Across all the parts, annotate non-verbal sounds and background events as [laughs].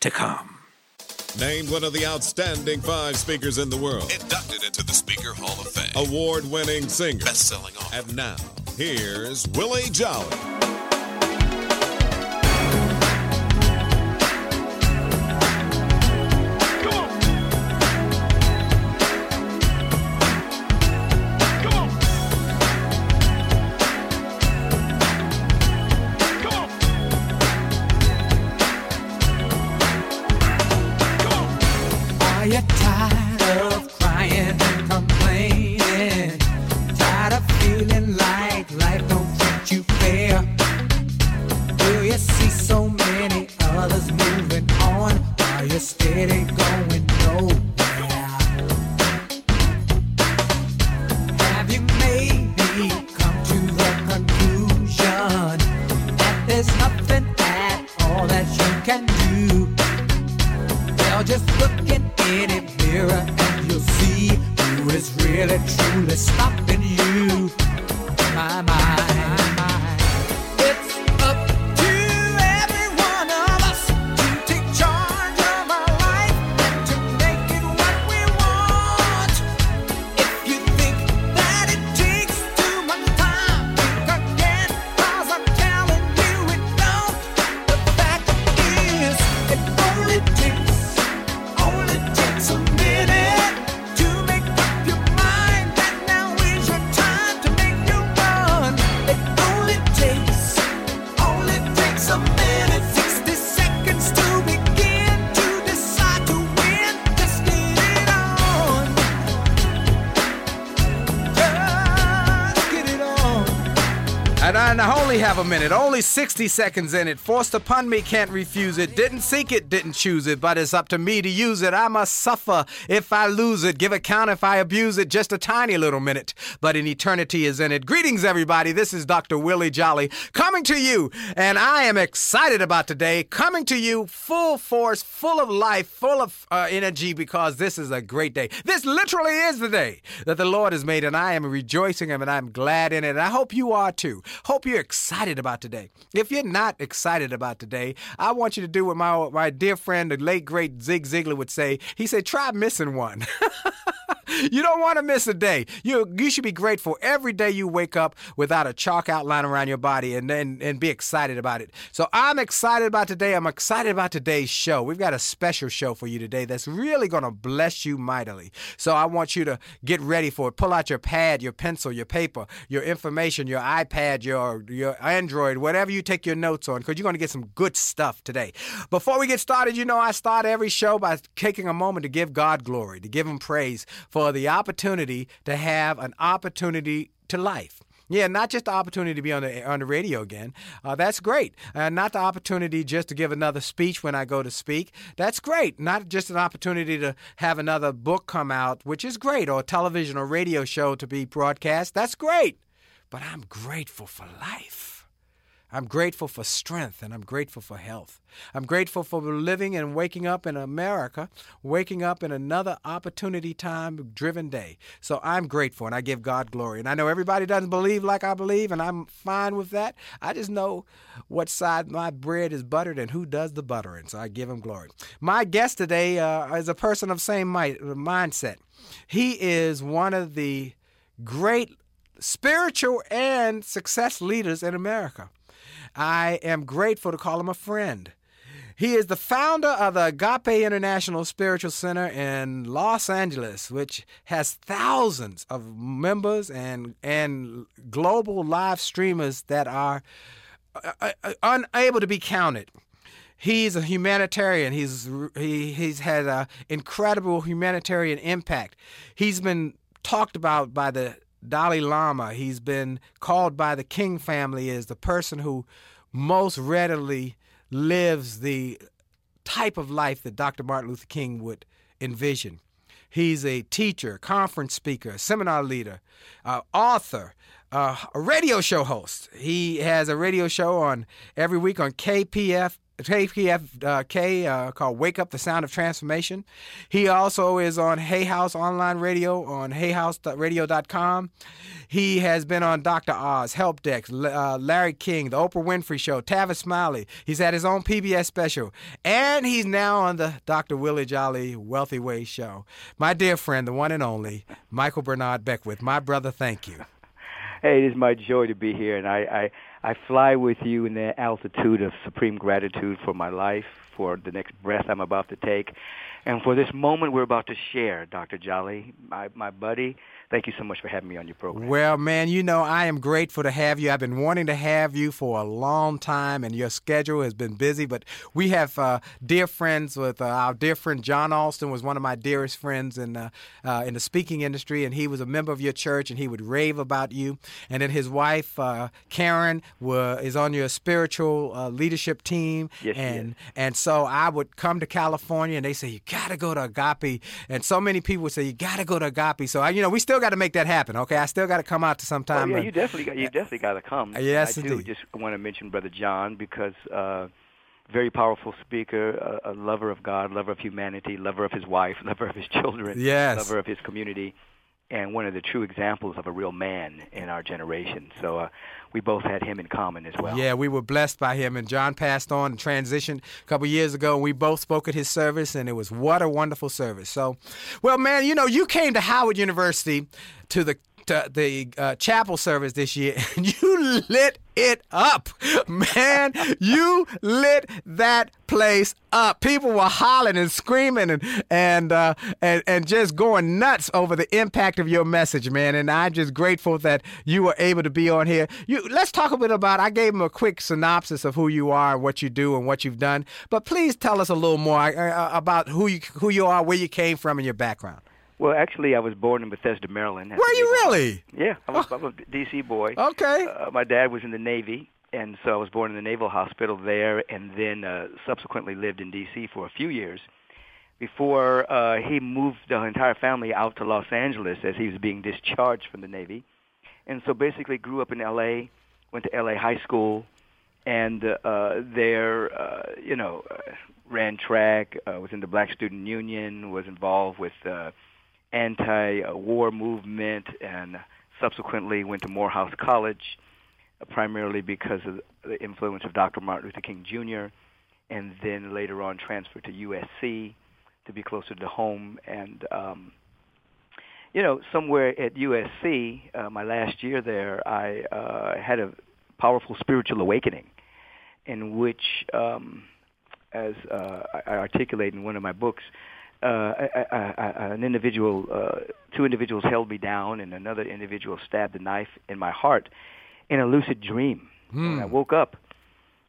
to come. Named one of the outstanding five speakers in the world. Inducted into the Speaker Hall of Fame. Award winning singer. Best selling author. And now, here's Willie Jolly. Are you only 60 seconds in it. Forced upon me, can't refuse it. Didn't seek it, didn't choose it, but it's up to me to use it. I must suffer if I lose it, give account if I abuse it. Just a tiny little minute, but an eternity is in it. Greetings, everybody. This is Dr. Willie Jolly coming to you, and I am excited about today. Coming to you full force, full of life, full of uh, energy, because this is a great day. This literally is the day that the Lord has made, and I am rejoicing and I'm glad in it. And I hope you are too. Hope you're excited about today. If you're not excited about today, I want you to do what my my dear friend, the late great Zig Ziglar would say. He said, "Try missing one." [laughs] you don't want to miss a day. You you should be grateful every day you wake up without a chalk outline around your body, and then and, be excited about it. So I'm excited about today. I'm excited about today's show. We've got a special show for you today that's really going to bless you mightily. So I want you to get ready for it. Pull out your pad, your pencil, your paper, your information, your iPad, your your Android, whatever you take your notes on, because you're going to get some good stuff today. Before we get started, you know I start every show by taking a moment to give God glory, to give Him praise for the opportunity to have an opportunity to life. Yeah, not just the opportunity to be on the on the radio again. Uh, that's great. Uh, not the opportunity just to give another speech when I go to speak. That's great. Not just an opportunity to have another book come out, which is great, or a television or radio show to be broadcast. That's great. But I'm grateful for life. I'm grateful for strength and I'm grateful for health. I'm grateful for living and waking up in America, waking up in another opportunity time driven day. So I'm grateful and I give God glory. And I know everybody doesn't believe like I believe, and I'm fine with that. I just know what side my bread is buttered and who does the buttering. So I give him glory. My guest today uh, is a person of same mi- mindset. He is one of the great spiritual and success leaders in America. I am grateful to call him a friend. He is the founder of the Agape International Spiritual Center in Los Angeles, which has thousands of members and and global live streamers that are uh, uh, unable to be counted. He's a humanitarian. He's he, he's had an incredible humanitarian impact. He's been talked about by the Dalai Lama. He's been called by the King family as the person who most readily lives the type of life that Dr. Martin Luther King would envision. He's a teacher, conference speaker, seminar leader, uh, author, uh, a radio show host. He has a radio show on every week on KPF KPFK uh, called Wake Up the Sound of Transformation. He also is on Hay House Online Radio on hayhouseradio.com. He has been on Dr. Oz, Help Desk, uh, Larry King, The Oprah Winfrey Show, Tavis Smiley. He's had his own PBS special. And he's now on the Dr. Willie Jolly Wealthy Way Show. My dear friend, the one and only, Michael Bernard Beckwith. My brother, thank you. Hey, it is my joy to be here, and I, I I fly with you in the altitude of supreme gratitude for my life, for the next breath I'm about to take, and for this moment we're about to share, Dr. Jolly, my, my buddy, Thank you so much for having me on your program. Well, man, you know, I am grateful to have you. I've been wanting to have you for a long time, and your schedule has been busy. But we have uh, dear friends with uh, our dear friend John Alston was one of my dearest friends in uh, uh, in the speaking industry, and he was a member of your church, and he would rave about you. And then his wife uh, Karen were, is on your spiritual uh, leadership team, yes, and and so I would come to California, and they say you got to go to Agape, and so many people would say you got to go to Agape. So I, you know, we still got to make that happen. Okay, I still got to come out to some time. Oh, yeah, you definitely got, you definitely got to come. Yes, I indeed. do just want to mention Brother John because uh, very powerful speaker, a, a lover of God, lover of humanity, lover of his wife, [laughs] lover of his children, Yes. lover of his community, and one of the true examples of a real man in our generation. So uh, we both had him in common as well. Yeah, we were blessed by him, and John passed on and transitioned a couple years ago. And we both spoke at his service, and it was what a wonderful service. So, well, man, you know, you came to Howard University to the the uh, chapel service this year, [laughs] and you lit it up, man. You lit that place up. People were hollering and screaming and and uh, and and just going nuts over the impact of your message, man. And I'm just grateful that you were able to be on here. You let's talk a bit about. I gave him a quick synopsis of who you are, what you do, and what you've done. But please tell us a little more uh, about who you who you are, where you came from, and your background. Well, actually, I was born in Bethesda, Maryland. Were you really? Yeah, I was, I'm a D.C. boy. Okay. Uh, my dad was in the Navy, and so I was born in the Naval Hospital there, and then uh, subsequently lived in D.C. for a few years before uh, he moved the entire family out to Los Angeles as he was being discharged from the Navy. And so basically grew up in L.A., went to L.A. high school, and uh, there, uh, you know, uh, ran track, uh, was in the Black Student Union, was involved with uh, anti-war movement, and subsequently went to Morehouse College, uh, primarily because of the influence of Dr. Martin Luther King Jr., and then later on transferred to USC to be closer to home. And, um, you know, somewhere at USC, uh, my last year there, I uh, had a powerful spiritual awakening in which, um, as uh, I articulate in one of my books, uh, I, I, I, an individual, uh, two individuals held me down, and another individual stabbed a knife in my heart in a lucid dream. When I woke up,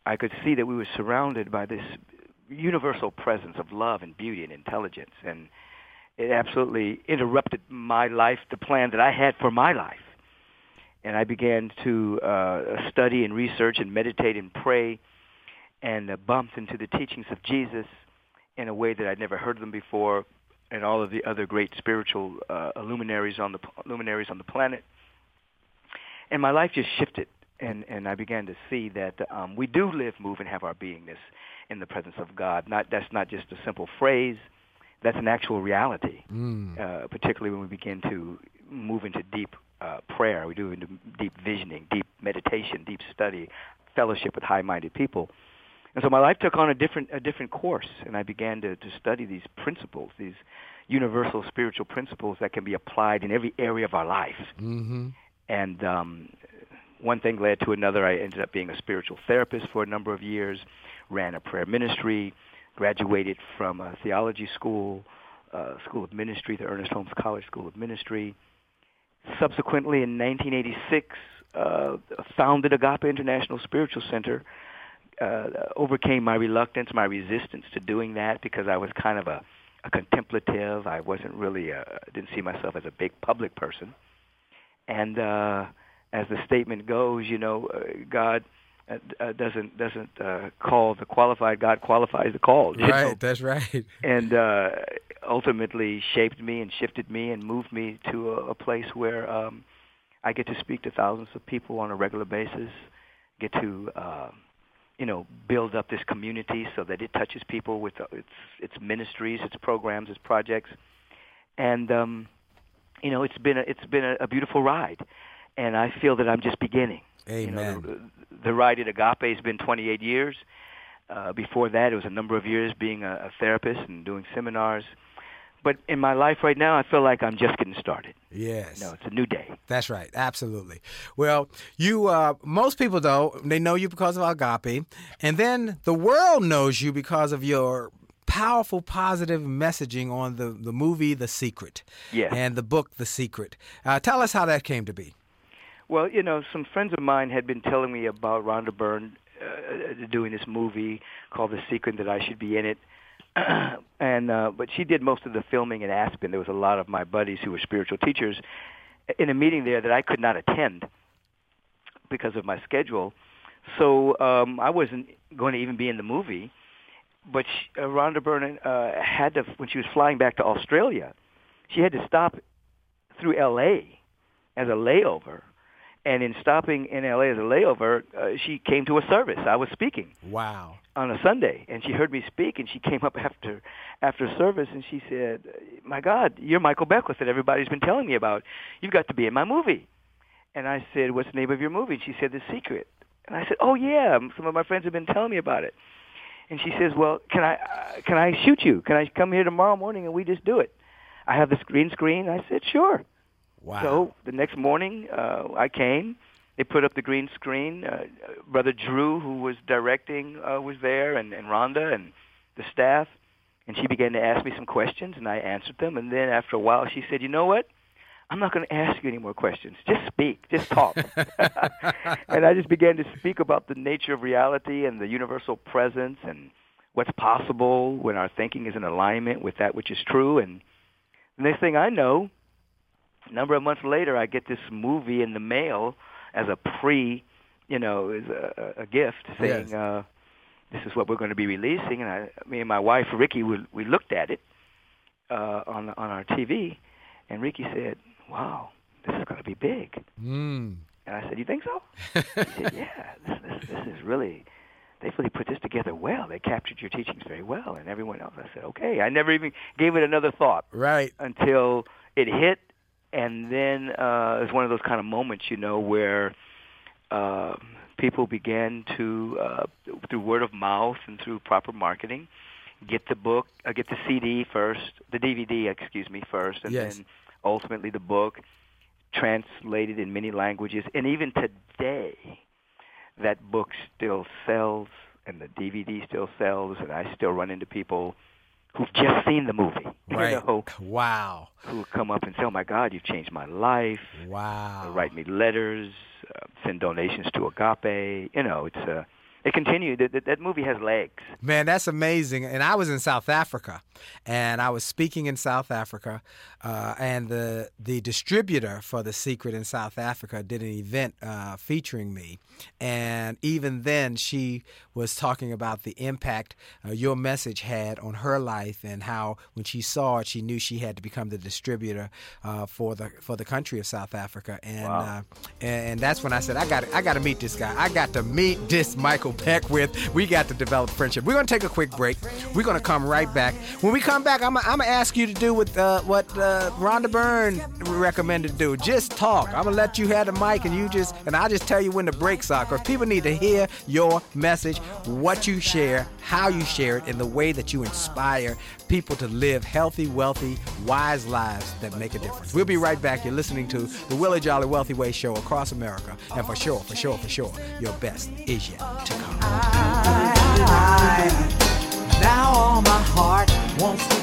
I could see that we were surrounded by this universal presence of love and beauty and intelligence, and it absolutely interrupted my life, the plan that I had for my life. And I began to uh, study and research and meditate and pray, and uh, bumped into the teachings of Jesus in a way that I'd never heard them before, and all of the other great spiritual uh, luminaries on the luminaries on the planet. And my life just shifted, and and I began to see that um, we do live, move, and have our beingness in the presence of God. Not that's not just a simple phrase; that's an actual reality. Uh, particularly when we begin to move into deep uh, prayer, we do into deep visioning, deep meditation, deep study, fellowship with high-minded people. And so my life took on a different a different course, and I began to, to study these principles, these universal spiritual principles that can be applied in every area of our life. Mm-hmm. And um, one thing led to another. I ended up being a spiritual therapist for a number of years, ran a prayer ministry, graduated from a theology school, uh, School of Ministry, the Ernest Holmes College School of Ministry. Subsequently, in 1986, uh, founded Agape International Spiritual Center. Uh, overcame my reluctance, my resistance to doing that because I was kind of a, a contemplative. I wasn't really, a, didn't see myself as a big public person. And uh, as the statement goes, you know, uh, God uh, uh, doesn't doesn't uh, call the qualified. God qualifies the called. Right, know? that's right. and uh, ultimately shaped me and shifted me and moved me to a, a place where um, I get to speak to thousands of people on a regular basis. Get to uh, you know build up this community so that it touches people with uh, its its ministries, its programs, its projects, and um, you know it's been a, it's been a, a beautiful ride, and I feel that I'm just beginning. You know, Amen. the, the ride at Agape has been 28 years. Uh, before that, it was a number of years being a, a therapist and doing seminars. But in my life right now, I feel like I'm just getting started. Yes. No, it's a new day. That's right, absolutely. Well, you, uh, most people though, they know you because of Agape, and then the world knows you because of your powerful, positive messaging on the the movie The Secret, Yes. and the book The Secret. Uh, tell us how that came to be. Well, you know, some friends of mine had been telling me about Rhonda Byrne uh, doing this movie called The Secret that I should be in it. [clears throat] and uh, but she did most of the filming in Aspen. There was a lot of my buddies who were spiritual teachers in a meeting there that I could not attend because of my schedule. So um, I wasn't going to even be in the movie. But she, uh, Rhonda Byrne uh, had to, when she was flying back to Australia, she had to stop through L.A. as a layover. And in stopping in LA as a layover, uh, she came to a service. I was speaking Wow. on a Sunday, and she heard me speak, and she came up [laughs] after after service, and she said, "My God, you're Michael Beckwith that everybody's been telling me about. You've got to be in my movie." And I said, "What's the name of your movie?" And she said, "The Secret." And I said, "Oh yeah, some of my friends have been telling me about it." And she says, "Well, can I uh, can I shoot you? Can I come here tomorrow morning and we just do it?" I have the green screen. I said, "Sure." Wow. So the next morning, uh, I came. They put up the green screen. Uh, Brother Drew, who was directing, uh, was there, and, and Rhonda and the staff. And she began to ask me some questions, and I answered them. And then after a while, she said, "You know what? I'm not going to ask you any more questions. Just speak. Just talk." [laughs] and I just began to speak about the nature of reality and the universal presence and what's possible when our thinking is in alignment with that which is true. And the next thing I know, a number of months later, I get this movie in the mail as a pre, you know, as a, a gift saying, Yes. uh, "This is what we're going to be releasing." And I, me and my wife Rickie, we, we looked at it uh, on on our TV, and Rickie said, "Wow, this is going to be big." Mm. And I said, "You think so?" he said, [laughs] "Yeah, this, this this is really." They've really put this together well. They captured your teachings very well, and everyone else. I said, "Okay." I never even gave it another thought Right. until it hit, and then uh, it's one of those kind of moments, you know, where uh, people began to, uh, through word of mouth and through proper marketing, get the book, uh, get the CD first, the DVD, excuse me, first, and Yes. then ultimately the book, translated in many languages, and even today, that book still sells, and the DVD still sells, and I still run into people who've just seen the movie, [laughs] Right. you know, Wow. who come up and say, "Oh my God, you've changed my life." Wow. Uh, write me letters, uh, send donations to Agape. You know, it's uh, it continued. That, that, that movie has legs. Man, that's amazing. And I was in South Africa, and I was speaking in South Africa, uh, and the the distributor for the Secret in South Africa did an event uh, featuring me, and even then she was talking about the impact uh, your message had on her life, and how when she saw it, she knew she had to become the distributor uh, for the for the country of South Africa, and uh, and, that's when I said I got I got to meet this guy. I got to meet this Michael Beckwith. We got to develop friendship. We're gonna take a quick break. We're gonna come right back. When we come back, I'm I'm gonna ask you to do what uh, what uh, Rhonda Byrne recommended to do. Just talk. I'm gonna let you have the mic, and you just and I'll just tell you when the breaks are, because people need to hear your message, what you share how you share it, and the way that you inspire people to live healthy, wealthy, wise lives that make a difference. We'll be right back. You're listening to the Willie Jolly Wealthy Way show across America. And for sure, for sure, for sure, your best is yet to come. Now all my heart wants to.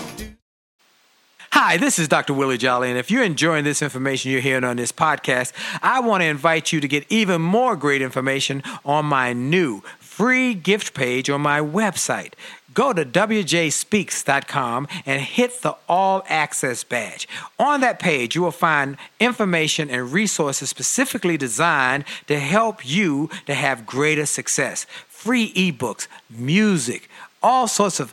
Hi, this is Dr. Willie Jolly, and if you're enjoying this information you're hearing on this podcast, I want to invite you to get even more great information on my new free gift page on my website. Go to wjspeaks.com and hit the All Access badge. On that page, you will find information and resources specifically designed to help you to have greater success. Free ebooks, music, all sorts of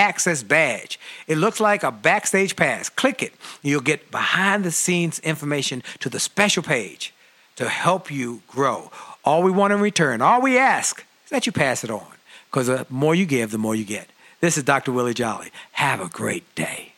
access badge. It looks like a backstage pass. Click it. You'll get behind the scenes information to the special page to help you grow. All we want in return, all we ask is that you pass it on because the more you give, the more you get. This is Dr. Willie Jolly. Have a great day.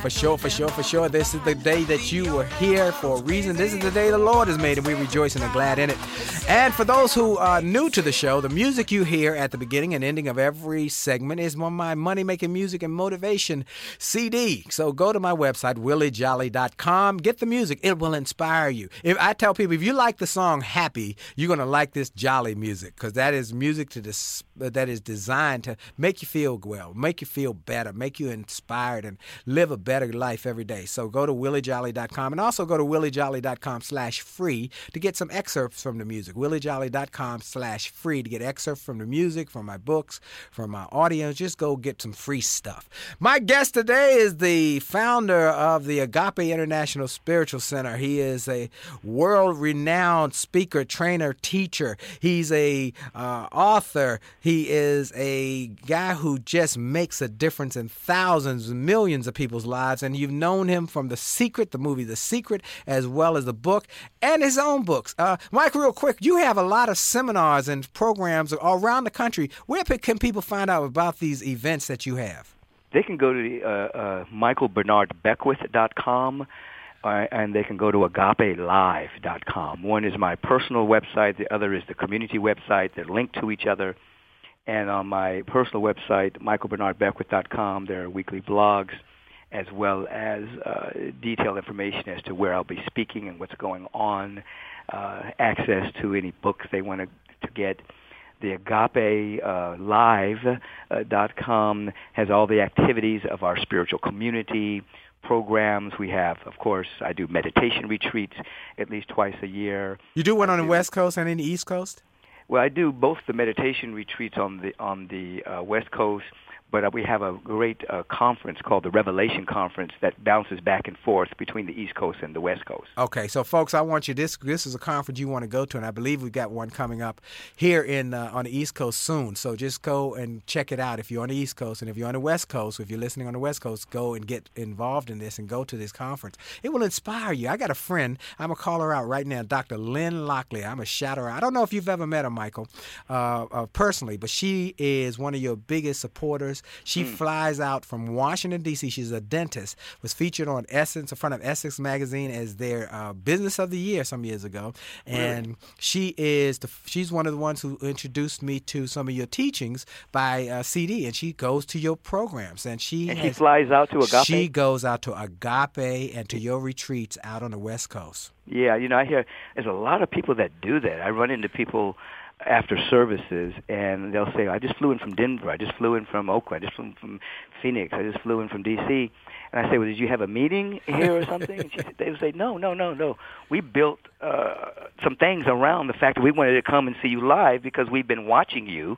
For sure, for sure, for sure, this is the day that you were here for a reason. This is the day the Lord has made, and we rejoice and are glad in it. And for those who are new to the show, the music you hear at the beginning and ending of every segment is of my money making music and motivation CD. So go to my website, williejolly.com. Get the music, it will inspire you. If I tell people, if you like the song Happy, you're going to like this jolly music because that is music to dis- that is designed to make you feel well, make you feel better, make you inspired, and live a better life every day. So go to williejolly.com and also go to williejolly.com slash free to get some excerpts from the music. williejolly.com slash free to get excerpts from the music, from my books, from my audio. Just go get some free stuff. My guest today is the founder of the Agape International Spiritual Center. He is a world-renowned speaker, trainer, teacher. He's a uh, author. He is a guy who just makes a difference in thousands, millions of people's lives. And you've known him from The Secret, the movie The Secret, as well as the book and his own books. Uh, Mike, real quick, you have a lot of seminars and programs around the country. Where can people find out about these events that you have? They can go to the, uh, uh, michaelbernardbeckwith.com uh, and they can go to agapelive.com. One is my personal website. The other is the community website. They're linked to each other. And on my personal website, michaelbernardbeckwith.com, there are weekly blogs as well as uh, detailed information as to where I'll be speaking and what's going on, uh, access to any books they want to, to get. The Agape uh, Live.com has all the activities of our spiritual community programs. We have, of course, I do meditation retreats at least twice a year. You do one on the West Coast and in the East Coast? Well, I do both the meditation retreats on the on the uh, West Coast, but uh, we have a great uh, conference called the Revelation Conference that bounces back and forth between the East Coast and the West Coast. Okay, so folks, I want you this. This is a conference you want to go to, and I believe we've got one coming up here in uh, on the East Coast soon. So just go and check it out if you're on the East Coast, and if you're on the West Coast, if you're listening on the West Coast, go and get involved in this and go to this conference. It will inspire you. I got a friend. I'm gonna call her out right now, Dr. Lynn Lockley. I'm a shout her. I don't know if you've ever met her, Michael, uh, uh, personally, but she is one of your biggest supporters. She flies out from Washington D.C. She's a dentist. Was featured on Essence in front of Essex magazine as their uh, business of the year some years ago, and she is the she's one of the ones who introduced me to some of your teachings by uh, CD, and she goes to your programs, and she And she flies out to Agape? She goes out to Agape and to your retreats out on the West Coast. Yeah, you know, I hear there's a lot of people that do that. I run into people after services, and they'll say, "I just flew in from Denver. I just flew in from Oakland. I just flew in from Phoenix. I just flew in from D.C." And I say, "Well, did you have a meeting here or something?" And she, they would say, "No, no, no, no. We built uh, some things around the fact that we wanted to come and see you live because we've been watching you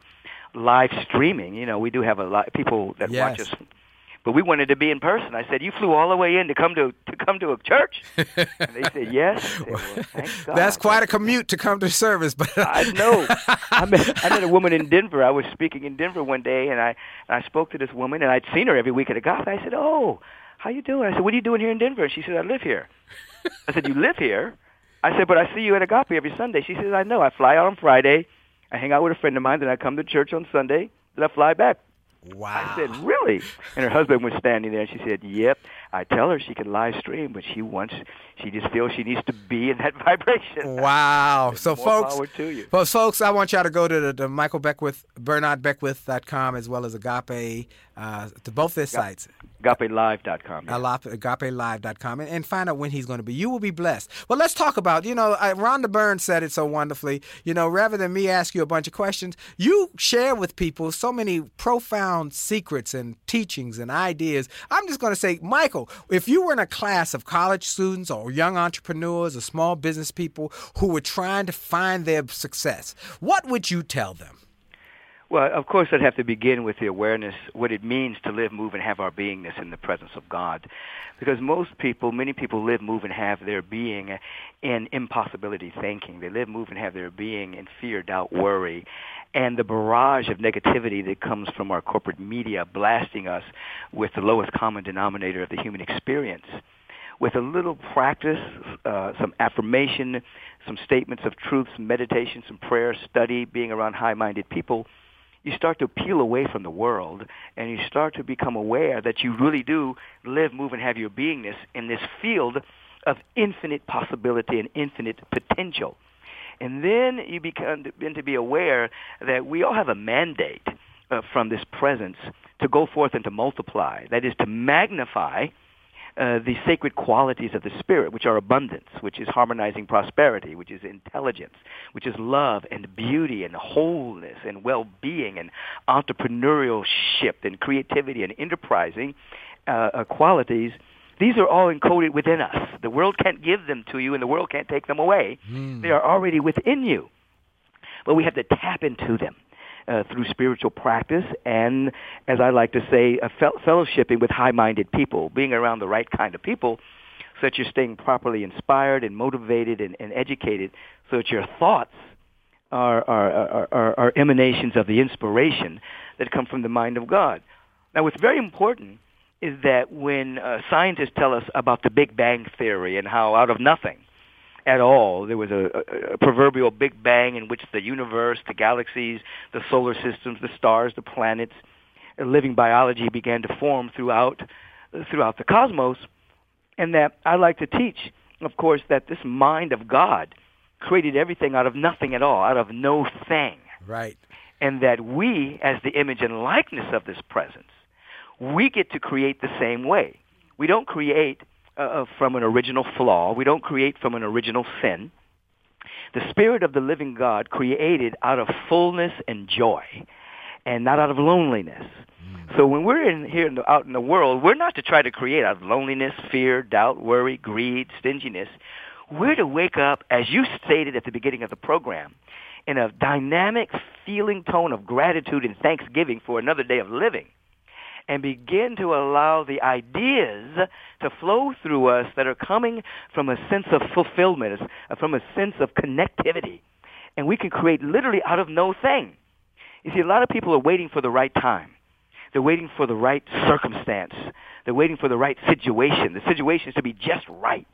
live streaming. You know, we do have a lot of people that watch us." But we wanted to be in person. I said, "You flew all the way in to come to to come to a church?" And they said, "Yes." Said, well, [laughs] thank God. That's quite a commute to come to service, but I know. [laughs] I met, I met a woman in Denver. I was speaking in Denver one day, and I and I spoke to this woman, and I'd seen her every week at Agape. I said, "Oh, how you doing?" I said, "What are you doing here in Denver?" And she said, "I live here." I said, "You live here?" I said, "But I see you at Agape every Sunday." She says, "I know. I fly out on Friday. I hang out with a friend of mine, then I come to church on Sunday, then I fly back." Wow. I said, "Really?" And her husband was standing there, and she said, "Yep." I tell her she can live stream, but she wants, she just feels she needs to be in that [laughs] vibration. Wow. So, folks, power to you. well, folks, I want y'all to go to the, the Michael Beckwith, BernardBeckwith.com, as well as Agape, uh, to both their sites. AgapeLive.com. yeah. Agape- AgapeLive.com and, and find out when he's going to be. You will be blessed. Well, let's talk about, you know, uh, Rhonda Burns said it so wonderfully. You know, rather than me ask you a bunch of questions, you share with people so many profound secrets and teachings and ideas. I'm just going to say, Michael, if you were in a class of college students or young entrepreneurs or small business people who were trying to find their success, what would you tell them? Well, of course, I'd have to begin with the awareness what it means to live, move, and have our beingness in the presence of God. Because most people, many people live, move, and have their being in impossibility thinking. They live, move, and have their being in fear, doubt, worry, and the barrage of negativity that comes from our corporate media blasting us with the lowest common denominator of the human experience. With a little practice, uh, some affirmation, some statements of truth, some meditation, some prayer, study, being around high-minded people, you start to peel away from the world and you start to become aware that you really do live, move, and have your beingness in this field of infinite possibility and infinite potential. And then you become begin to be aware that we all have a mandate uh, from this presence to go forth and to multiply. That is to magnify uh, the sacred qualities of the spirit, which are abundance, which is harmonizing prosperity, which is intelligence, which is love and beauty and wholeness and well-being and entrepreneurship and creativity and enterprising uh, uh, qualities. These are all encoded within us. The world can't give them to you, and the world can't take them away. They are already within you, but we have to tap into them uh, through spiritual practice and, as I like to say, uh, fel- fellowshipping with high-minded people, being around the right kind of people, so that you're staying properly inspired and motivated and, and educated, so that your thoughts are, are, are, are, are emanations of the inspiration that come from the mind of God. Now, what's very important is that when uh, scientists tell us about the Big Bang Theory and how out of nothing at all there was a, a, a proverbial Big Bang in which the universe, the galaxies, the solar systems, the stars, the planets, uh, living biology began to form throughout throughout the cosmos, and that I like to teach, of course, that this mind of God created everything out of nothing at all, out of no thing Right. and that we, as the image and likeness of this presence, we get to create the same way. We don't create uh, from an original flaw. We don't create from an original sin. The Spirit of the living God created out of fullness and joy, and not out of loneliness. So when we're in here in the, out in the world, we're not to try to create out of loneliness, fear, doubt, worry, greed, stinginess. We're to wake up, as you stated at the beginning of the program, in a dynamic feeling tone of gratitude and thanksgiving for another day of living. And begin to allow the ideas to flow through us that are coming from a sense of fulfillment, from a sense of connectivity. And we can create literally out of no thing. You see, a lot of people are waiting for the right time. They're waiting for the right circumstance. They're waiting for the right situation. The situation is to be just right.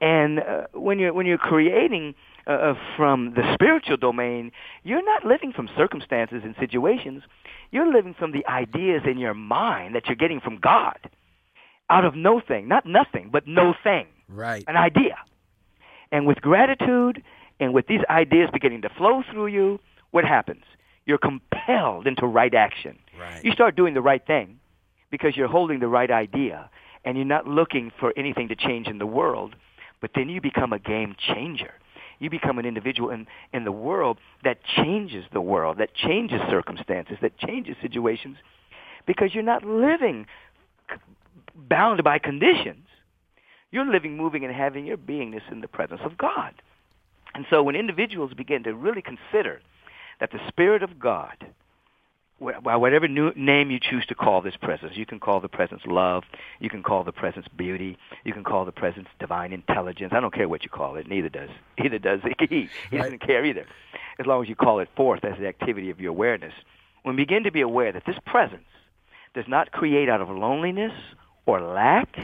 And uh, when you're when you're creating uh, uh, from the spiritual domain, you're not living from circumstances and situations. You're living from the ideas in your mind that you're getting from God, out of no thing, not nothing, but no thing. Right. An idea. And with gratitude and with these ideas beginning to flow through you, what happens? You're compelled into right action. Right. You start doing the right thing because you're holding the right idea and you're not looking for anything to change in the world, but then you become a game changer. You become an individual in, in the world that changes the world, that changes circumstances, that changes situations because you're not living bound by conditions. You're living, moving, and having your beingness in the presence of God. And so when individuals begin to really consider that the Spirit of God whatever new name you choose to call this presence. You can call the presence love. You can call the presence beauty. You can call the presence divine intelligence. I don't care what you call it. Neither does. [laughs] Neither does he. He Right. doesn't care either. As long as you call it forth as the activity of your awareness. When we begin to be aware that this presence does not create out of loneliness or lack,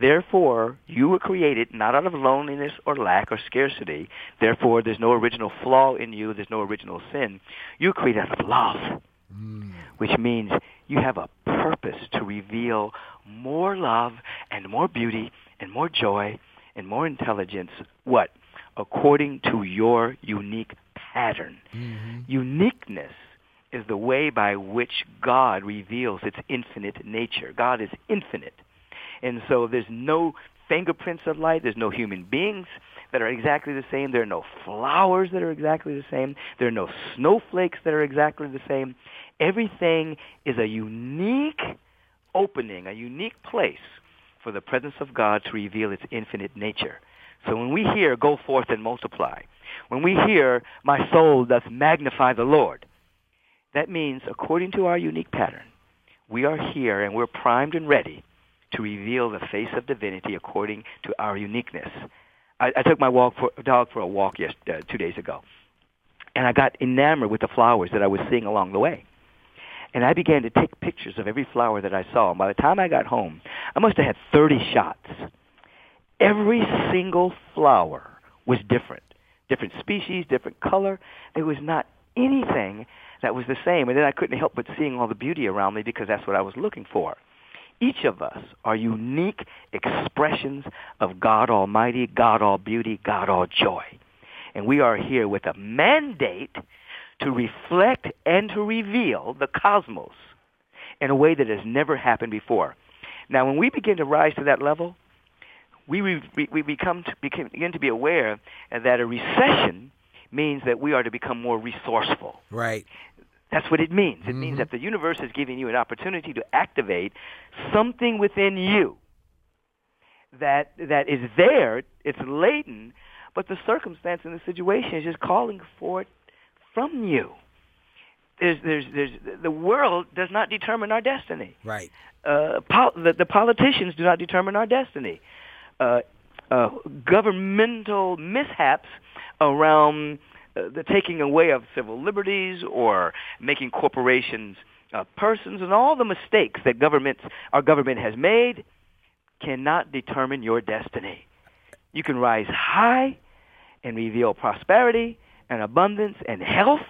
Therefore, you were created not out of loneliness or lack or scarcity. Therefore, there's no original flaw in you. There's no original sin. You were created out of love, Mm. which means you have a purpose to reveal more love and more beauty and more joy and more intelligence. What? According to your unique pattern. Mm-hmm. Uniqueness is the way by which God reveals its infinite nature. God is infinite. And so there's no fingerprints of light. There's no human beings that are exactly the same. There are no flowers that are exactly the same. There are no snowflakes that are exactly the same. Everything is a unique opening, a unique place for the presence of God to reveal its infinite nature. So when we hear, go forth and multiply, when we hear, my soul doth magnify the Lord, that means according to our unique pattern, we are here and we're primed and ready to reveal the face of divinity according to our uniqueness. I, I took my walk for, dog for a walk yes, uh, two days ago, and I got enamored with the flowers that I was seeing along the way. And I began to take pictures of every flower that I saw. And by the time I got home, I must have had 30 shots. Every single flower was different. Different species, different color. There was not anything that was the same. And then I couldn't help but seeing all the beauty around me because that's what I was looking for. Each of us are unique expressions of God Almighty, God All Beauty, God All Joy. And we are here with a mandate to reflect and to reveal the cosmos in a way that has never happened before. Now, when we begin to rise to that level, we, we, we become to, begin to be aware that a recession means that we are to become more resourceful. Right. That's what it means. It means that the universe is giving you an opportunity to activate something within you that that is there, it's latent, but the circumstance and the situation is just calling for it from you. There's, there's, there's, the world does not determine our destiny. Right. Uh, pol- the, the politicians do not determine our destiny. Uh, uh, governmental mishaps around the taking away of civil liberties or making corporations uh, persons and all the mistakes that governments, our government has made cannot determine your destiny. You can rise high and reveal prosperity and abundance and health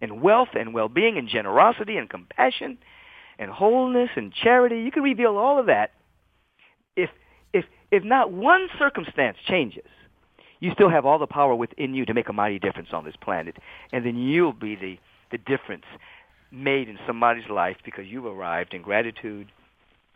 and wealth and well-being and generosity and compassion and wholeness and charity. You can reveal all of that if if if not one circumstance changes. You still have all the power within you to make a mighty difference on this planet, and then you'll be the the difference made in somebody's life because you've arrived in gratitude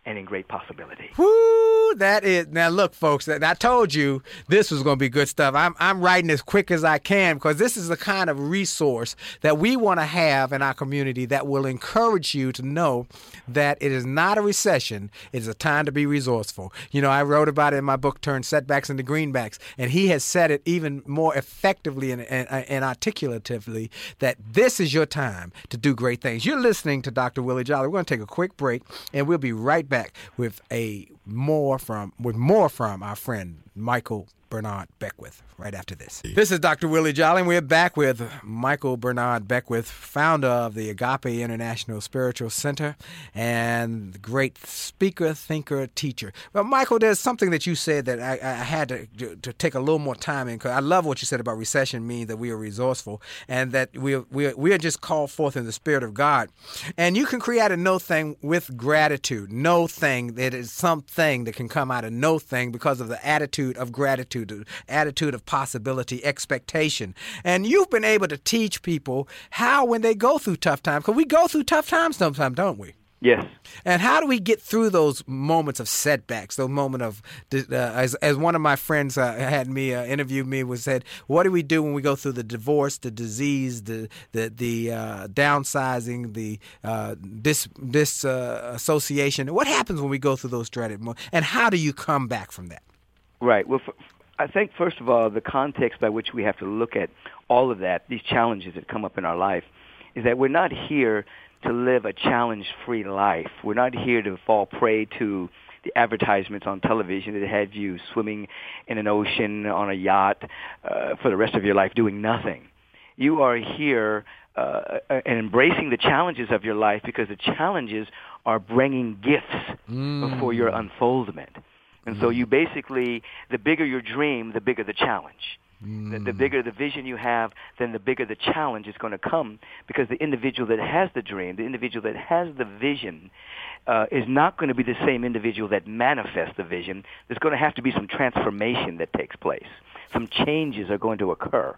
and in great possibility. Woo, that is now. Look, folks, I told you this was going to be good stuff. I'm I'm writing as quick as I can because this is the kind of resource that we want to have in our community that will encourage you to know that it is not a recession. It is a time to be resourceful. You know, I wrote about it in my book, "Turn Setbacks into Greenbacks," and he has said it even more effectively and, and, and articulatively that this is your time to do great things. You're listening to Dr. Willie Jolly. We're going to take a quick break, and we'll be right back with a more from with more from our friend Michael Bernard Beckwith right after this. This is Dr. Willie Jolly, and we're back with Michael Bernard Beckwith, founder of the Agape International Spiritual Center and great speaker, thinker, teacher. Well, Michael, there's something that you said that I, I had to, to, take a little more time in because I love what you said about recession means that we are resourceful and that we, we, we are just called forth in the Spirit of God. And you can create a no thing with gratitude. No thing that is something that can come out of no thing because of the attitude of gratitude, the attitude of possibility, expectation. And you've been able to teach people how, when they go through tough times, because we go through tough times sometimes, don't we? Yes. And how do we get through those moments of setbacks? Those moment of, uh, as as one of my friends uh, had me uh, interview me was said, what do we do when we go through the divorce, the disease, the the the uh, downsizing, the uh, dis disassociation? Uh, what happens when we go through those dreaded moments? And how do you come back from that? Right. Well, I think first of all, the context by which we have to look at all of that, these challenges that come up in our life, is that we're not here to live a challenge-free life. We're not here to fall prey to the advertisements on television that have you swimming in an ocean on a yacht uh, for the rest of your life doing nothing. You are here uh, and embracing the challenges of your life because the challenges are bringing gifts mm. for your unfoldment. And so you basically, the bigger your dream, the bigger the challenge. Mm. The, the mm. bigger the vision you have, then the bigger the challenge is going to come because the individual that has the dream, the individual that has the vision, uh, is not going to be the same individual that manifests the vision. There's going to have to be some transformation that takes place. Some changes are going to occur.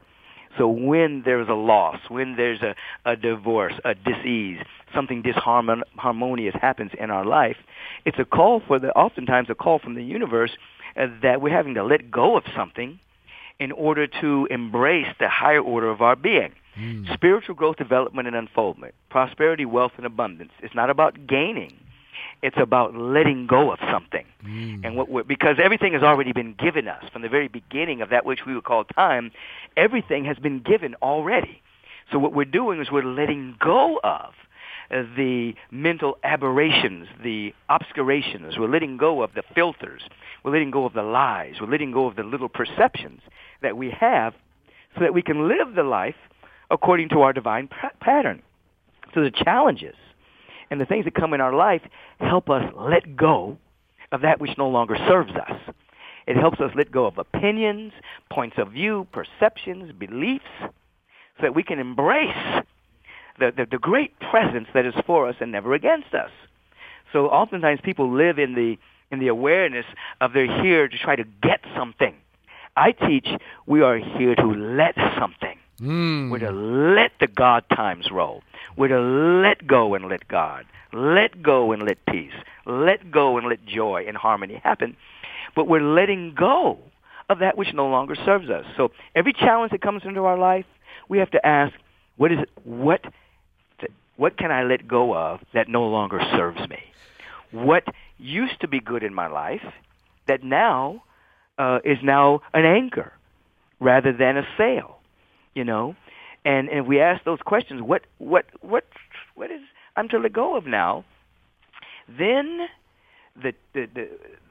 So when there's a loss, when there's a, a divorce, a disease, something disharmonious happens in our life, it's a call for the, oftentimes a call from the universe uh, that we're having to let go of something in order to embrace the higher order of our being. Mm. Spiritual growth, development, and unfoldment. Prosperity, wealth, and abundance. It's not about gaining. It's about letting go of something. Mm. And what because everything has already been given us from the very beginning of that which we would call time, everything has been given already. So what we're doing is we're letting go of Uh, the mental aberrations, the obscurations. We're letting go of the filters. We're letting go of the lies. We're letting go of the little perceptions that we have so that we can live the life according to our divine p- pattern. So the challenges and the things that come in our life help us let go of that which no longer serves us. It helps us let go of opinions, points of view, perceptions, beliefs, so that we can embrace the, the, the great presence that is for us and never against us. So oftentimes people live in the in the awareness of they're here to try to get something. I teach we are here to let something. Mm. We're to let the God times roll. We're to let go and let God. Let go and let peace. Let go and let joy and harmony happen. But we're letting go of that which no longer serves us. So every challenge that comes into our life, we have to ask, what is it, what what can I let go of that no longer serves me? What used to be good in my life that now uh, is now an anchor rather than a sail, you know? And and if we ask those questions, what what what what is I'm to let go of now? Then the the the,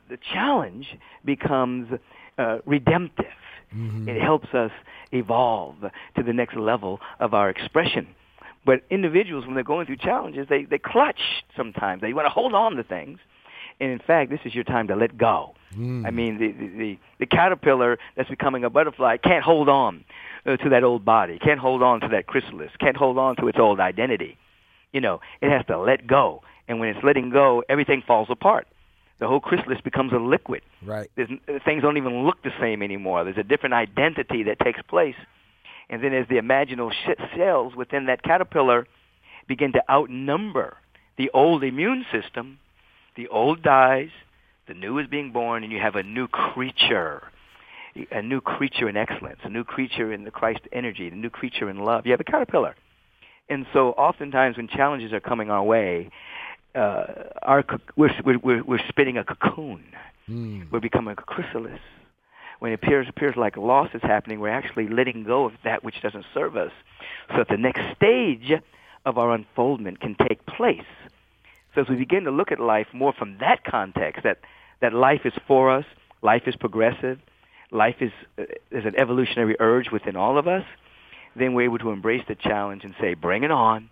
the challenge becomes uh, redemptive. Mm-hmm. It helps us evolve to the next level of our expression. But individuals, when they're going through challenges, they, they clutch sometimes. They want to hold on to things. And in fact, this is your time to let go. Mm. I mean, the, the, the, the caterpillar that's becoming a butterfly can't hold on uh, to that old body, can't hold on to that chrysalis, can't hold on to its old identity. You know, it has to let go. And when it's letting go, everything falls apart. The whole chrysalis becomes a liquid. Right. There's, things don't even look the same anymore. There's a different identity that takes place and then as the imaginal cells within that caterpillar begin to outnumber the old immune system, The old dies, the new is being born, and you have a new creature. A new creature in excellence, a new creature in the Christ energy, a new creature in love. You have a caterpillar. And so oftentimes when challenges are coming our way, uh, our, we're, we're, we're spinning a cocoon. Mm. We're becoming a chrysalis. When it appears, appears like loss is happening, we're actually letting go of that which doesn't serve us so that the next stage of our unfoldment can take place. So as we begin to look at life more from that context, that, that life is for us, life is progressive, life is, uh, is an evolutionary urge within all of us, then we're able to embrace the challenge and say, bring it on.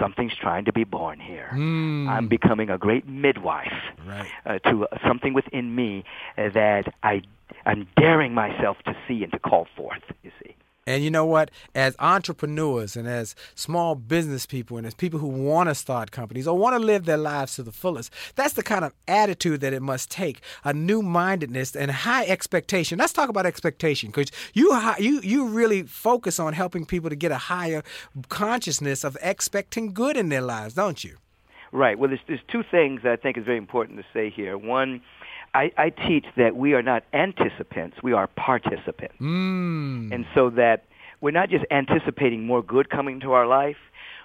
Something's trying to be born here. Mm. I'm becoming a great midwife right. uh, to uh, something within me uh, that I, I'm daring myself to see and to call forth, you see. And you know what? As entrepreneurs and as small business people and as people who want to start companies or want to live their lives to the fullest, that's the kind of attitude that it must take a new mindedness and high expectation. Let's talk about expectation because you, you, you really focus on helping people to get a higher consciousness of expecting good in their lives, don't you? Right. Well, there's, there's two things that I think is very important to say here. One, I, I teach that we are not anticipants, we are participants. Mm. And so that we're not just anticipating more good coming to our life,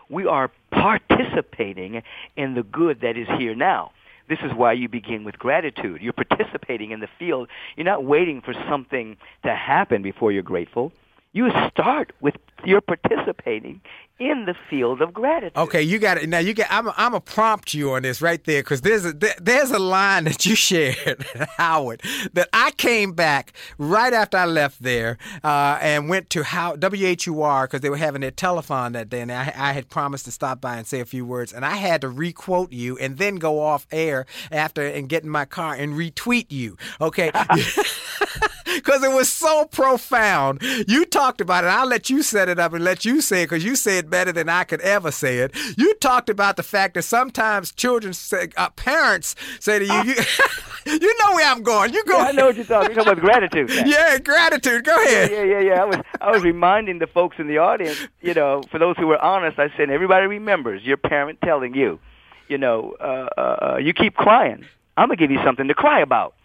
we are participating in the good that is here now. This is why you begin with gratitude. You're participating in the field. You're not waiting for something to happen before you're grateful. You start with you're participating in the field of gratitude. Okay, you got it. Now you get. I'm. I'm a prompt you on this right there because there's a there's a line [laughs] that you shared, [laughs] Howard, that I came back right after I left there uh, and went to how WHUR because they were having their telethon that day, and I, I had promised to stop by and say a few words, and I had to requote you and then go off air after and get in my car and retweet you. Okay. [laughs] because it was so profound. You talked about it. I'll let you set it up and let you say it because you say it better than I could ever say it. You talked about the fact that sometimes children, say, uh, parents say to you, you, [laughs] you know where I'm going. You go. Yeah, I know what you're talking. You're talking about gratitude. [laughs] Yeah, gratitude. Go ahead. Yeah, yeah, yeah. I was, I was reminding the folks in the audience. You know, for those who were honest, I said everybody remembers your parent telling you, you know, uh, uh, uh you keep crying. I'm gonna give you something to cry about.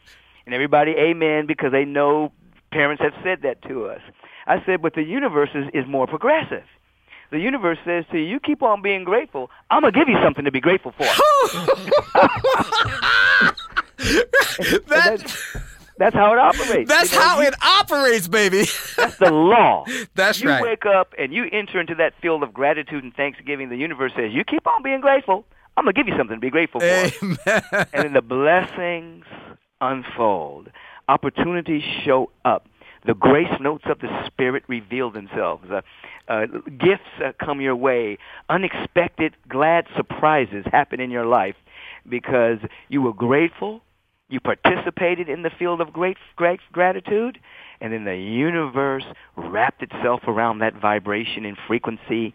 And everybody, amen, because they know parents have said that to us. I said, but the universe is, is more progressive. The universe says to you, you keep on being grateful. I'm going to give you something to be grateful for. [laughs] [laughs] that's, that's how it operates. That's you know, how you, it operates, baby. that's the law. [laughs] That's you right. You wake up and you enter into that field of gratitude and thanksgiving. The universe says, you keep on being grateful. I'm going to give you something to be grateful for. Amen. And then the blessings unfold. Opportunities show up. The grace notes of the Spirit reveal themselves. Uh, uh, gifts uh, come your way. Unexpected, glad surprises happen in your life because you were grateful. You participated in the field of great, great gratitude, and then the universe wrapped itself around that vibration and frequency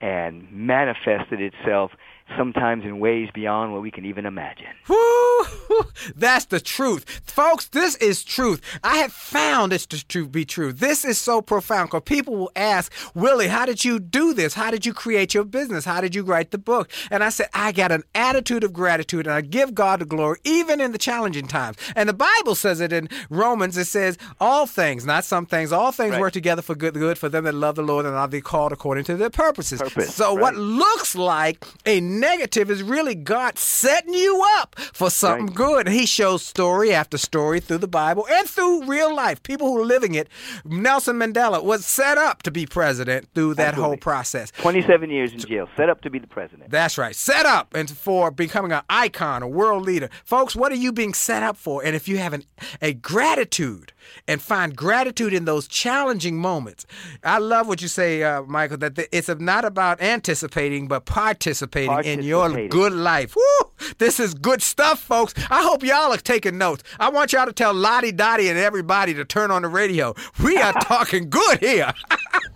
and manifested itself sometimes in ways beyond what we can even imagine. Woo! That's the truth. Folks, this is truth. I have found this to be true. This is so profound because people will ask, Willie, how did you do this? How did you create your business? How did you write the book? And I said, I got an attitude of gratitude and I give God the glory even in the challenging times. And the Bible says it in Romans, it says, all things, not some things, all things right. work together for good, good for them that love the Lord and are they called according to their purposes. Purpose, so right. what looks like a negative is really God setting you up for something right. good. He shows story after story through the Bible and through real life. People who are living it. Nelson Mandela was set up to be president through that Absolutely. whole process. 27 years in jail, set up to be the president. That's right. Set up and for becoming an icon, a world leader. Folks, what are you being set up for? And if you have an, a gratitude and find gratitude in those challenging moments. I love what you say, uh, Michael, that it's not about anticipating, but participating, participating. in your good life. Woo! This is good stuff, folks. I hope y'all are taking notes. I want y'all to tell Lottie Dottie and everybody to turn on the radio. We are [laughs] talking good here. [laughs]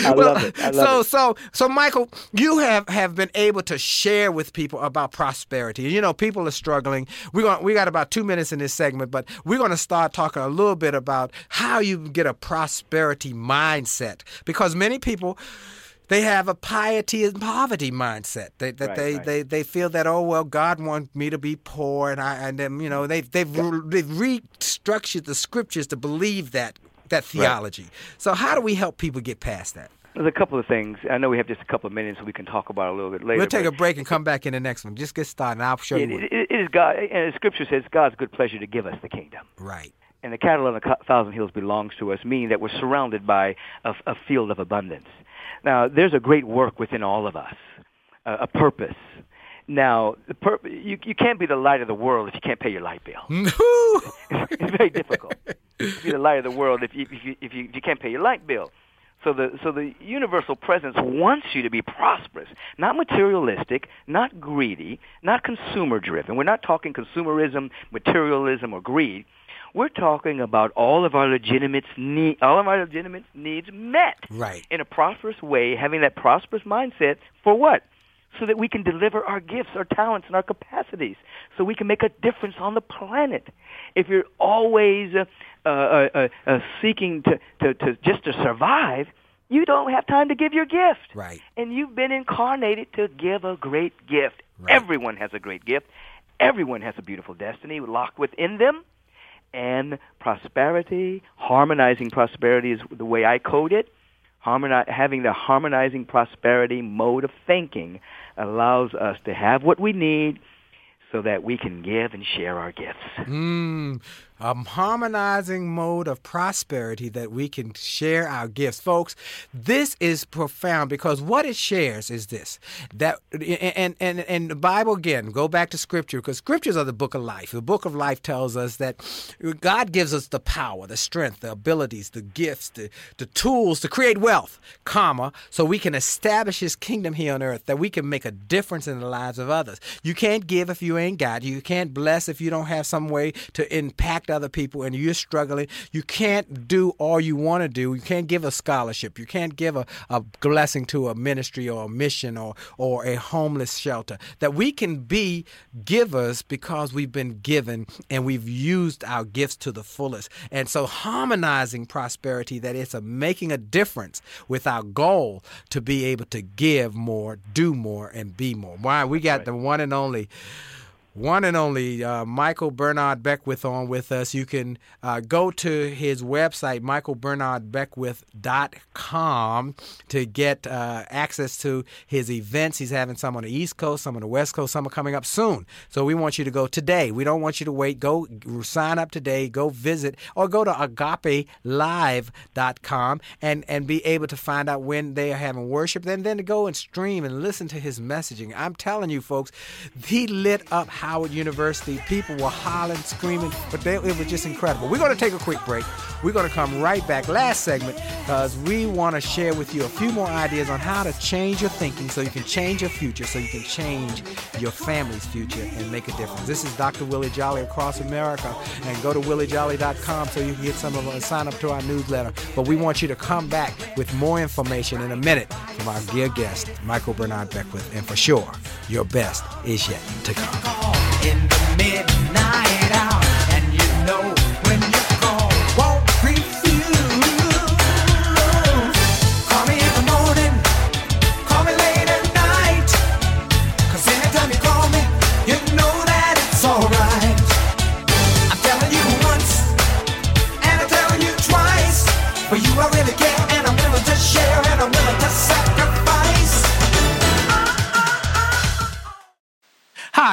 I well, love it. I love so it. so so Michael, you have have been able to share with people about prosperity. You know, people are struggling. We're going we got about 2 minutes in this segment, but we're going to start talking a little bit about how you get a prosperity mindset because many people They have a piety and poverty mindset. They, that Right, they, right. they they feel that oh well God wants me to be poor and I and then you know they they've they've restructured the scriptures to believe that that theology. So how do we help people get past that? There's a couple of things. I know we have just a couple of minutes, so we can talk about it a little bit later. We'll take a break and come back in the next one. Just get started. and I'll show It, you. It, it is God, and the Scripture says God's good pleasure to give us the kingdom. right. and the cattle on a thousand hills belongs to us, meaning that we're surrounded by a, a field of abundance. Now, there's a great work within all of us, a, a purpose. Now, the pur- you, you can't be the light of the world if you can't pay your light bill. [laughs] it's very difficult to be the light of the world if you, if you, if you, if you can't pay your light bill. So the so the universal presence wants you to be prosperous, not materialistic, not greedy, not consumer driven. We're not talking consumerism, materialism, or greed. We're talking about all of our legitimate need, all of our legitimate needs met Right. in a prosperous way, having that prosperous mindset for what? So that we can deliver our gifts, our talents, and our capacities, so we can make a difference on the planet. If you're always uh, uh, uh, uh, seeking to, to, to just to survive, you don't have time to give your gift. Right. And you've been incarnated to give a great gift. Right. Everyone has a great gift. Everyone has a beautiful destiny locked within them. And prosperity, harmonizing prosperity is the way I code it. Harmoni- having the harmonizing prosperity mode of thinking allows us to have what we need so that we can give and share our gifts. Mm, a harmonizing mode of prosperity that we can share our gifts. Folks, this is profound because what it shares is this that and and and the Bible again, go back to scripture because scriptures are the book of life. The book of life tells us that God gives us the power, the strength, the abilities, the gifts, the, the tools to create wealth, comma, so we can establish his kingdom here on earth, that we can make a difference in the lives of others. You can't give if you ain't got. You can't bless if you don't have some way to impact other people and you're struggling. You can't do all you want to do. You can't give a scholarship. You can't give a, a blessing to a ministry or a mission or, or a homeless shelter. That we can be givers because we've been given and we've used our gifts to the fullest. And so harmonizing prosperity, that it's a making a difference with our goal to be able to give more, do more, and be more. Why? We got the one and only one and only uh, Michael Bernard Beckwith on with us. You can uh, go to his website, michaelbernardbeckwith.com, to get uh, access to his events. He's having some on the East Coast, some on the West Coast, some are coming up soon. So we want you to go today. We don't want you to wait. Go sign up today, go visit, or go to agapelive.com and, and be able to find out when they are having worship. and then to go and stream and listen to his messaging. I'm telling you, folks, he lit up Howard University. People were hollering, screaming, but they, it was just incredible. We're going to take a quick break. We're going to come right back, last segment, because we want to share with you a few more ideas on how to change your thinking so you can change your future, so you can change your family's future and make a difference. This is Dr. Willie Jolly across America, and go to williejolly.com so you can get some of us, sign up to our newsletter. But we want you to come back with more information in a minute from our dear guest, Michael Bernard Beckwith, and for sure, your best is yet to come. In the midnight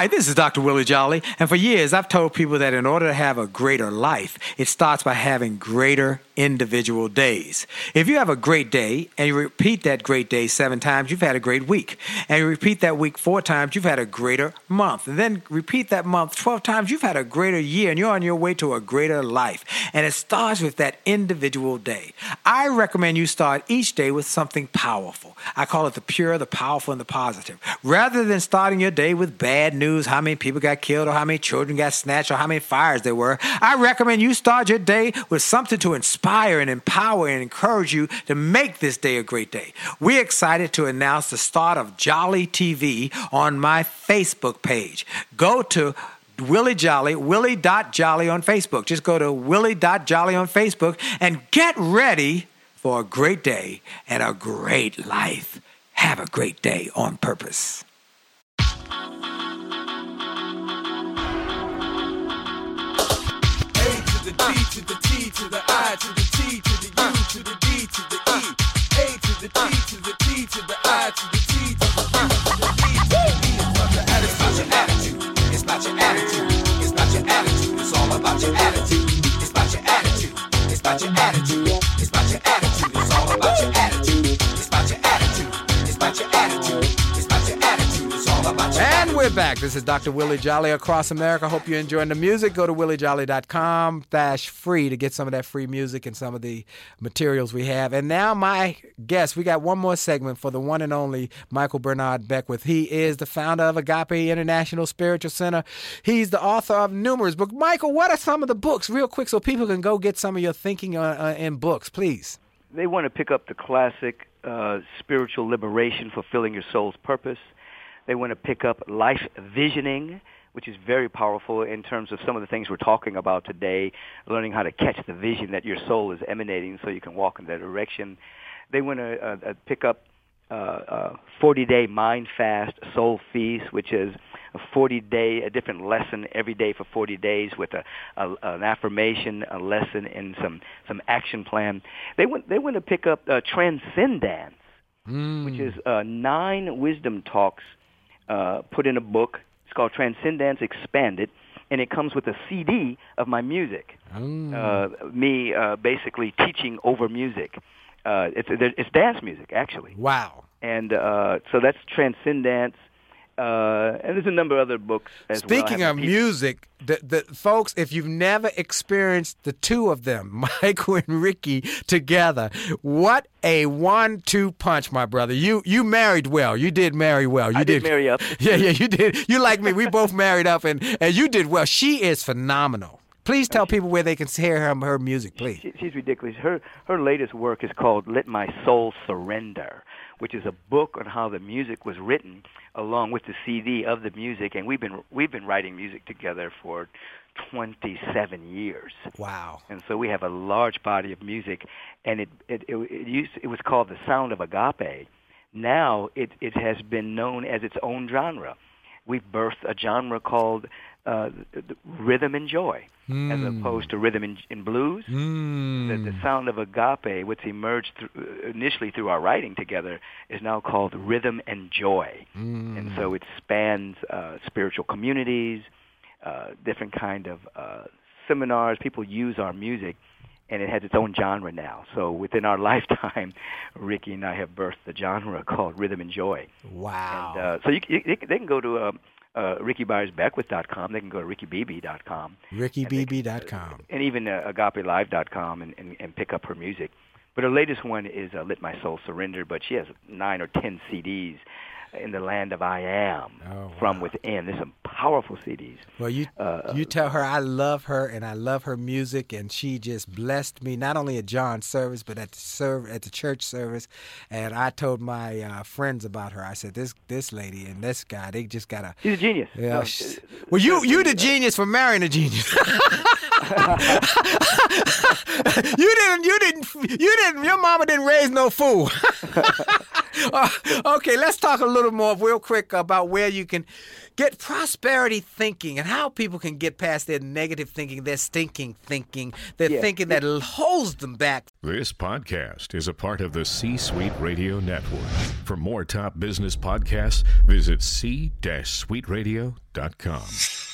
Hi, this is Dr. Willie Jolly, and for years I've told people that in order to have a greater life, it starts by having greater individual days. If you have a great day and you repeat that great day seven times, you've had a great week. And you repeat that week four times, you've had a greater month. And then repeat that month 12 times, you've had a greater year, and you're on your way to a greater life. And it starts with that individual day. I recommend you start each day with something powerful. I call it the pure, the powerful, and the positive. Rather than starting your day with bad news, how many people got killed, or how many children got snatched, or how many fires there were, I recommend you start your day with something to inspire and empower and encourage you to make this day a great day. We're excited to announce the start of Jolly TV on my Facebook page. Go to Willie Jolly, Willie.Jolly on Facebook. Just go to Willie.Jolly on Facebook and get ready for a great day and a great life. Have a great day on purpose. A to the D T I to the T to the U to the D to the E. A to the D to the T to the I to the T to the U to the E to the E. It's about your attitude. It's about your attitude. It's about your attitude. It's all about your attitude. It's about your attitude. It's about your attitude. It's about your attitude. And we're back. This is Dr. Willie Jolly across America. Hope you're enjoying the music. Go to williejolly.com dash free to get some of that free music and some of the materials we have. And now my guest, we got one more segment for the one and only Michael Bernard Beckwith. He is the founder of Agape International Spiritual Center. He's the author of numerous books. Michael, what are some of the books, real quick, so people can go get some of your thinking uh, uh, in books, please? they want to pick up the classic uh, spiritual liberation, fulfilling your soul's purpose. They want to pick up life visioning, which is very powerful in terms of some of the things we're talking about today, learning how to catch the vision that your soul is emanating so you can walk in that direction. They want to uh, uh, pick up uh, uh, 40-day mind fast soul feast, which is a 40-day, a different lesson every day for 40 days with a, a an affirmation, a lesson, and some some action plan. They want they want to pick up uh, transcendence, which is uh, nine wisdom talks uh, put in a book. It's called Transcendence Expanded, and it comes with a CD of my music. Uh, me uh, basically teaching over music. Uh, it's it's dance music actually Wow. and uh, so that's Transcendence. Uh, and there's a number of other books as well. Speaking have of music, the, the folks, if you've never experienced the two of them, [laughs] Michael and Rickie together, what a one-two punch, my brother. You you married well. You did marry well. You I did marry up. [laughs] Yeah, yeah, you did. You like me. We both married up, and and you did well. She is phenomenal. Please tell people where they can hear her, her music, please. She, she's ridiculous. Her her latest work is called "Let My Soul Surrender," which is a book on how the music was written, along with the CD of the music. And we've been we've been writing music together for 27 years. Wow. and so we have a large body of music, and it it it, it used it was called the Sound of Agape. Now it it has been known as its own genre. We've birthed a genre called uh, the rhythm and joy, as opposed to rhythm and, and blues. The, the sound of agape, which emerged through, initially through our writing together, is now called rhythm and joy, and so it spans uh, spiritual communities, uh, different kind of uh, seminars. People use our music, and it has its own genre now. So within our [laughs] lifetime, Rickie and I have birthed the genre [laughs] called rhythm and joy. Wow. And uh, so you, you, they can- they can go to uh, RickieByersBeckwith.com. They can go to RickieBB.com. RickieBB.com. And even uh, AgapeLive.com and, and, and pick up her music. But her latest one is uh, Let My Soul Surrender, but she has nine or ten CDs in the land of I Am Oh, from wow. within. There's some powerful CDs. Well, you Uh, you tell her I love her and I love her music, and she just blessed me not only at John's service but at the serv- at the church service. And I told my uh, friends about her. I said this this lady and this guy they just got a. She's a genius. Yeah. No, well, you you the genius for marrying a genius. [laughs] [laughs] you didn't you didn't you didn't your mama didn't raise no fool. [laughs] Uh, [laughs] okay, let's talk a little more real quick about where you can get prosperity thinking and how people can get past their negative thinking, their stinking thinking, their Yeah. thinking that holds them back. This podcast is a part of the C Suite Radio Network. For more top business podcasts, visit c-suiteradio.com.